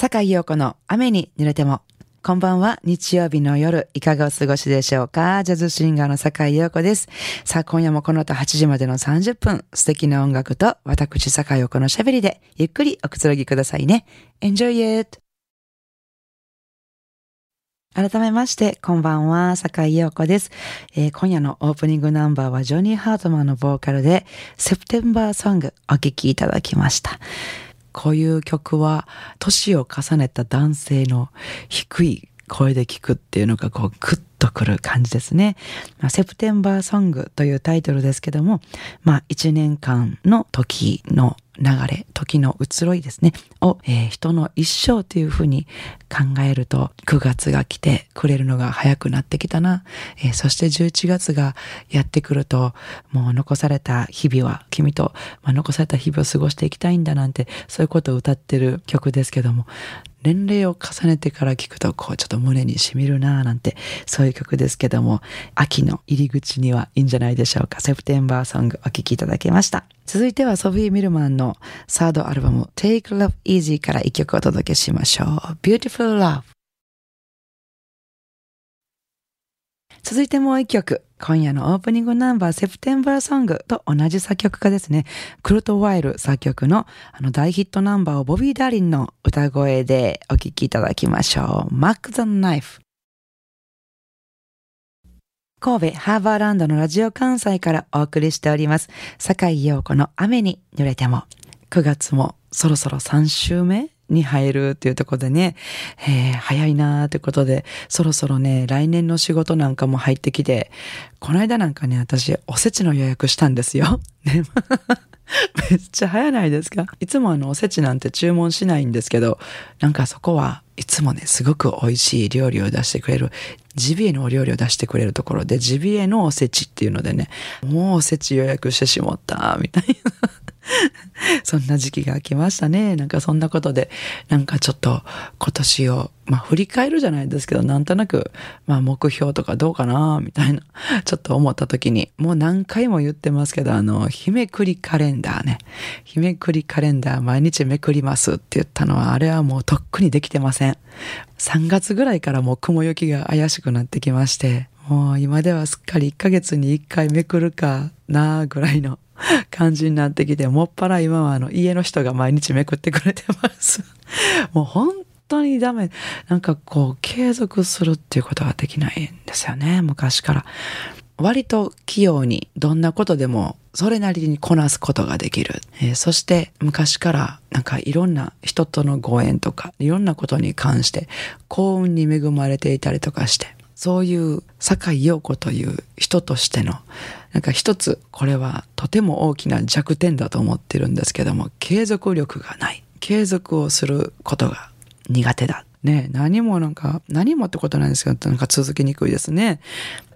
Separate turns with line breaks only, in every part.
坂井陽子の雨に濡れても。こんばんは。日曜日の夜、いかがお過ごしでしょうか？ジャズシンガーの坂井陽子です。さあ、今夜もこの後8時までの30分、素敵な音楽と私坂井陽子の喋りで、ゆっくりおくつろぎくださいね。Enjoy it! 改めまして、こんばんは、坂井陽子です、えー、今夜のオープニングナンバーはジョニー・ハートマンのボーカルで、セプテンバーソングお聴きいただきました。こういう曲は年を重ねた男性の低い声で聞くっていうのがこうグッとくる感じですね。まあ、セプテンバーソングというタイトルですけども、まあ一年間の時の流れ、時の移ろいですね、を、えー、人の一生というふうに考えると、9月が来てくれるのが早くなってきたな、えー、そして11月がやってくると、もう残された日々は、君と、まあ、残された日々を過ごしていきたいんだなんて、そういうことを歌ってる曲ですけども、年齢を重ねてから聴くと、こう、ちょっと胸にしみるなぁなんて、そういう曲ですけども、秋の入り口にはいいんじゃないでしょうか。セプテンバーソングお聴きいただきました。続いてはソフィー・ミルマンのサードアルバム Take Love Easy から一曲お届けしましょう。Beautiful Love 続いてもう一曲。今夜のオープニングナンバー、セプテンバーソングと同じ作曲家ですね。クルト・ワイル作曲のあの大ヒットナンバーをボビー・ダーリンの歌声でお聴きいただきましょう。マック・ザ・ナイフ。神戸ハーバーランドのラジオ関西からお送りしております。坂井陽子の雨に濡れても。9月もそろそろ3週目に入るっていうところでね、えー、早いなーってことで、そろそろね、来年の仕事なんかも入ってきて、この間なんかね、私、おせちの予約したんですよ。ね めっちゃ早ないですか？いつもあの、おせちなんて注文しないんですけど、なんかそこはいつもね、すごく美味しい料理を出してくれる、ジビエのお料理を出してくれるところで、ジビエのおせちっていうのでね、もうおせち予約してしまった、みたいな。そんな時期が来ましたね。なんかそんなことで、なんかちょっと今年を、まあ振り返るじゃないですけど、なんとなく、まあ目標とかどうかな、みたいな、ちょっと思った時に、もう何回も言ってますけど、あの、日めくりカレンダーね。日めくりカレンダー毎日めくりますって言ったのは、あれはもうとっくにできてません。3月ぐらいからもう雲行きが怪しくなってきまして、もう今ではすっかり1ヶ月に1回めくるかなぐらいの 感じになってきて、もっぱら今はあの家の人が毎日めくってくれてます。もう本当にダメ。なんかこう継続するっていうことができないんですよね、昔から。割と器用にどんなことでもそれなりにこなすことができる。えー、そして昔からなんかいろんな人とのご縁とかいろんなことに関して幸運に恵まれていたりとかしてそういう坂井陽子という人としての、なんか一つ、これはとても大きな弱点だと思ってるんですけども、継続力がない。継続をすることが苦手だ。ね、何もなんか、何もってことなんですけど、なんか続きにくいですね。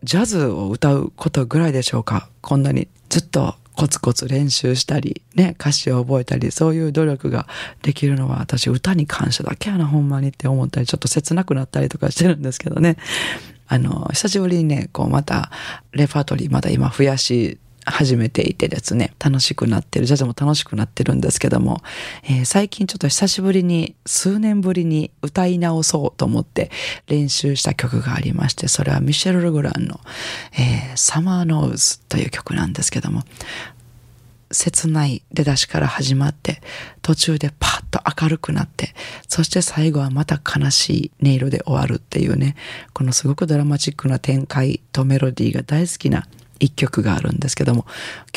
ジャズを歌うことぐらいでしょうか。こんなにずっとコツコツ練習したり、ね、歌詞を覚えたり、そういう努力ができるのは私歌に感謝だけやな、ほんまにって思ったり、ちょっと切なくなったりとかしてるんですけどね。あの、久しぶりにね、こうまた、レパートリーまだ今増やし始めていてですね、楽しくなってる、ジャズも楽しくなってるんですけども、えー、最近ちょっと久しぶりに、数年ぶりに歌い直そうと思って練習した曲がありまして、それはミシェル・ルグランの、えー、サマーノーズという曲なんですけども、切ない出だしから始まって、途中でパッと明るくなって、そして最後はまた悲しい音色で終わるっていうね、このすごくドラマチックな展開とメロディーが大好きな一曲があるんですけども、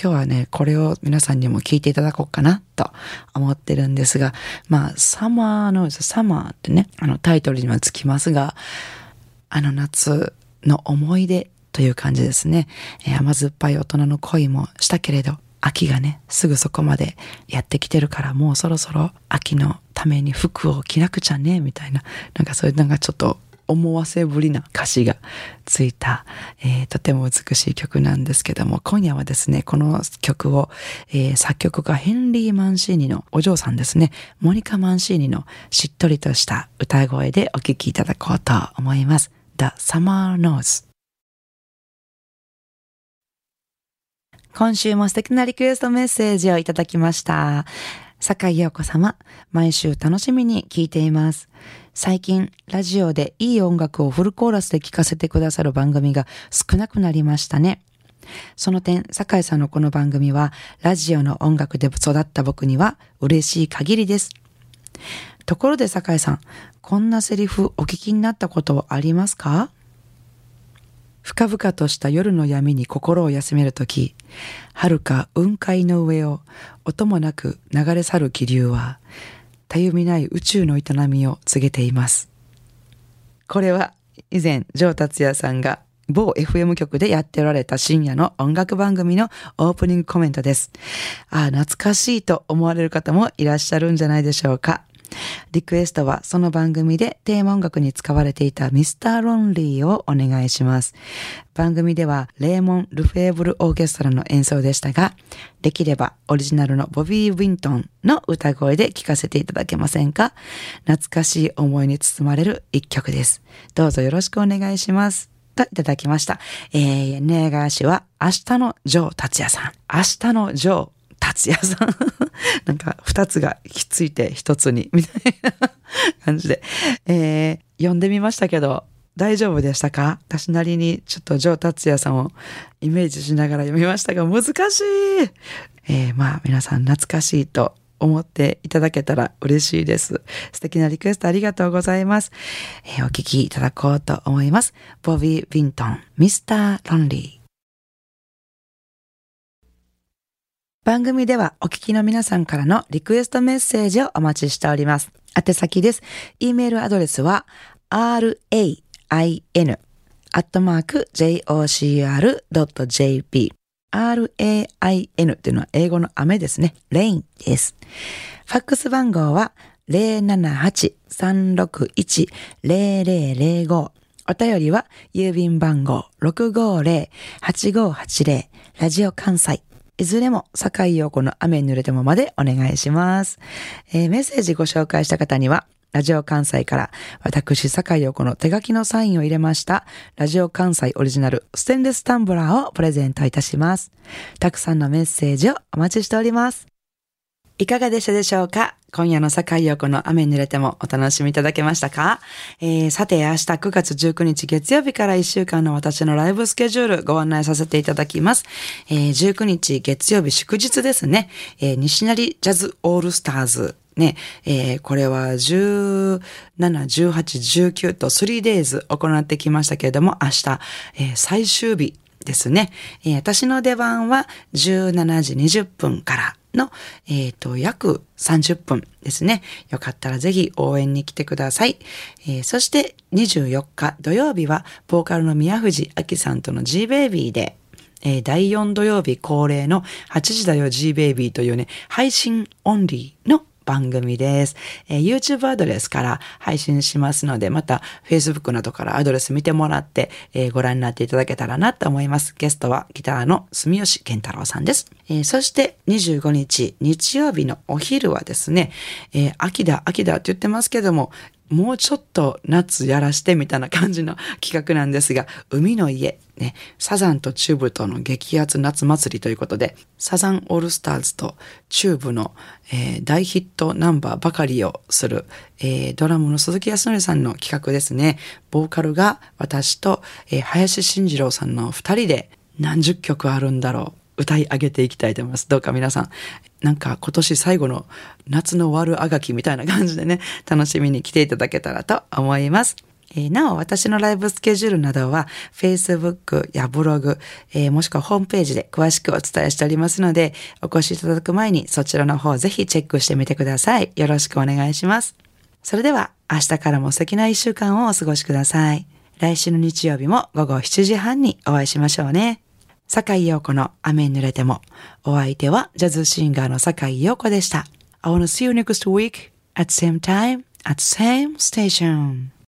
今日はね、これを皆さんにも聴いていただこうかなと思ってるんですが、まあ、サマーの、サマーってね、あのタイトルにはつきますが、あの夏の思い出という感じですね。えー、甘酸っぱい大人の恋もしたけれど、秋がね、すぐそこまでやってきてるから、もうそろそろ秋のために服を着なくちゃね、みたいな、なんかそういうなんかちょっと思わせぶりな歌詞がついた、えー、とても美しい曲なんですけども、今夜はですね、この曲を、えー、作曲家ヘンリー・マンシーニのお嬢さんですね、モニカ・マンシーニのしっとりとした歌声でお聴きいただこうと思います。The Summer Knows 今週も素敵なリクエストメッセージをいただきました。坂井陽子様、毎週楽しみに聞いています。最近、ラジオでいい音楽をフルコーラスで聴かせてくださる番組が少なくなりましたね。その点、坂井さんのこの番組は、ラジオの音楽で育った僕には嬉しい限りです。ところで坂井さん、こんなセリフお聞きになったことありますか？深々とした夜の闇に心を休めるとき、遥か雲海の上を音もなく流れ去る気流は、たゆみない宇宙の営みを告げています。これは以前、ジョー達也さんが某 FM 局でやっておられた深夜の音楽番組のオープニングコメントです。ああ、懐かしいと思われる方もいらっしゃるんじゃないでしょうか。リクエストはその番組でテーマ音楽に使われていたミスターロンリーをお願いします。番組ではレーモン・ルフェーブルオーケストラの演奏でしたが、できればオリジナルのボビー・ウィントンの歌声で聴かせていただけませんか？懐かしい思いに包まれる一曲です。どうぞよろしくお願いします。といただきました。えー、ネーガー氏は明日のジョー達也さん。明日のジョー達也さん。なんか二つがひっついて一つに、みたいな感じで、えー、読んでみましたけど、大丈夫でしたか？私なりにちょっとジョー達也さんをイメージしながら読みましたが難しいえー、まあ皆さん懐かしいと思っていただけたら嬉しいです。素敵なリクエストありがとうございます。えー、お聞きいただこうと思います。ボビー・ウィントン、ミスター・ロンリー。番組ではお聞きの皆さんからのリクエストメッセージをお待ちしております。宛先です。e メールアドレスは rain アットマーク jocr.jp rain っていうのは英語の雨ですね。rain です。ファックス番号は078-361-0005お便りは郵便番号650-8580ラジオ関西いずれも、坂井陽子の雨に濡れてもまでお願いします。えー、メッセージご紹介した方には、ラジオ関西から私、坂井陽子の手書きのサインを入れました、ラジオ関西オリジナルステンレスタンブラーをプレゼントいたします。たくさんのメッセージをお待ちしております。いかがでしたでしょうか？今夜の坂井陽子の雨に濡れてもお楽しみいただけましたか、えー、さて明日9月19日月曜日から1週間の私のライブスケジュールご案内させていただきます。えー、19日月曜日祝日ですね。えー、西成ジャズオールスターズね、えー、これは17、18、19と 3days 行ってきましたけれども、明日、えー、最終日ですね、えー。私の出番は17時20分からの、えっ、ー、と、約30分ですね。よかったらぜひ応援に来てください。えー、そして24日土曜日は、ボーカルの宮藤明さんとの G-Baby で、えー、第4土曜日恒例の8時だよ G-Baby というね、配信オンリーの番組です、えー、YouTube アドレスから配信しますので、また Facebook などからアドレス見てもらって、えー、ご覧になっていただけたらなと思います。ゲストはギターの住吉健太郎さんです。えー、そして25日日曜日のお昼はですね、え秋だ秋だって言ってますけども、もうちょっと夏やらしてみたいな感じの企画なんですが、海の家、ね、サザンとチューブとの激アツ夏祭りということで、サザンオールスターズとチューブの、えー、大ヒットナンバーばかりをする、えー、ドラムの鈴木康則さんの企画ですね。ボーカルが私と、えー、林慎二郎さんの二人で何十曲あるんだろう。歌い上げていきたいと思います。どうか皆さん、なんか今年最後の夏の悪あがきみたいな感じでね、楽しみに来ていただけたらと思います。えー、なお、私のライブスケジュールなどは、Facebook やブログ、えー、もしくはホームページで詳しくお伝えしておりますので、お越しいただく前にそちらの方ぜひチェックしてみてください。よろしくお願いします。それでは、明日からも素敵な一週間をお過ごしください。来週の日曜日も午後7時半にお会いしましょうね。坂井陽子の雨に濡れても。お相手はジャズシンガーの坂井陽子でした。I wanna see you next week at same time at same station.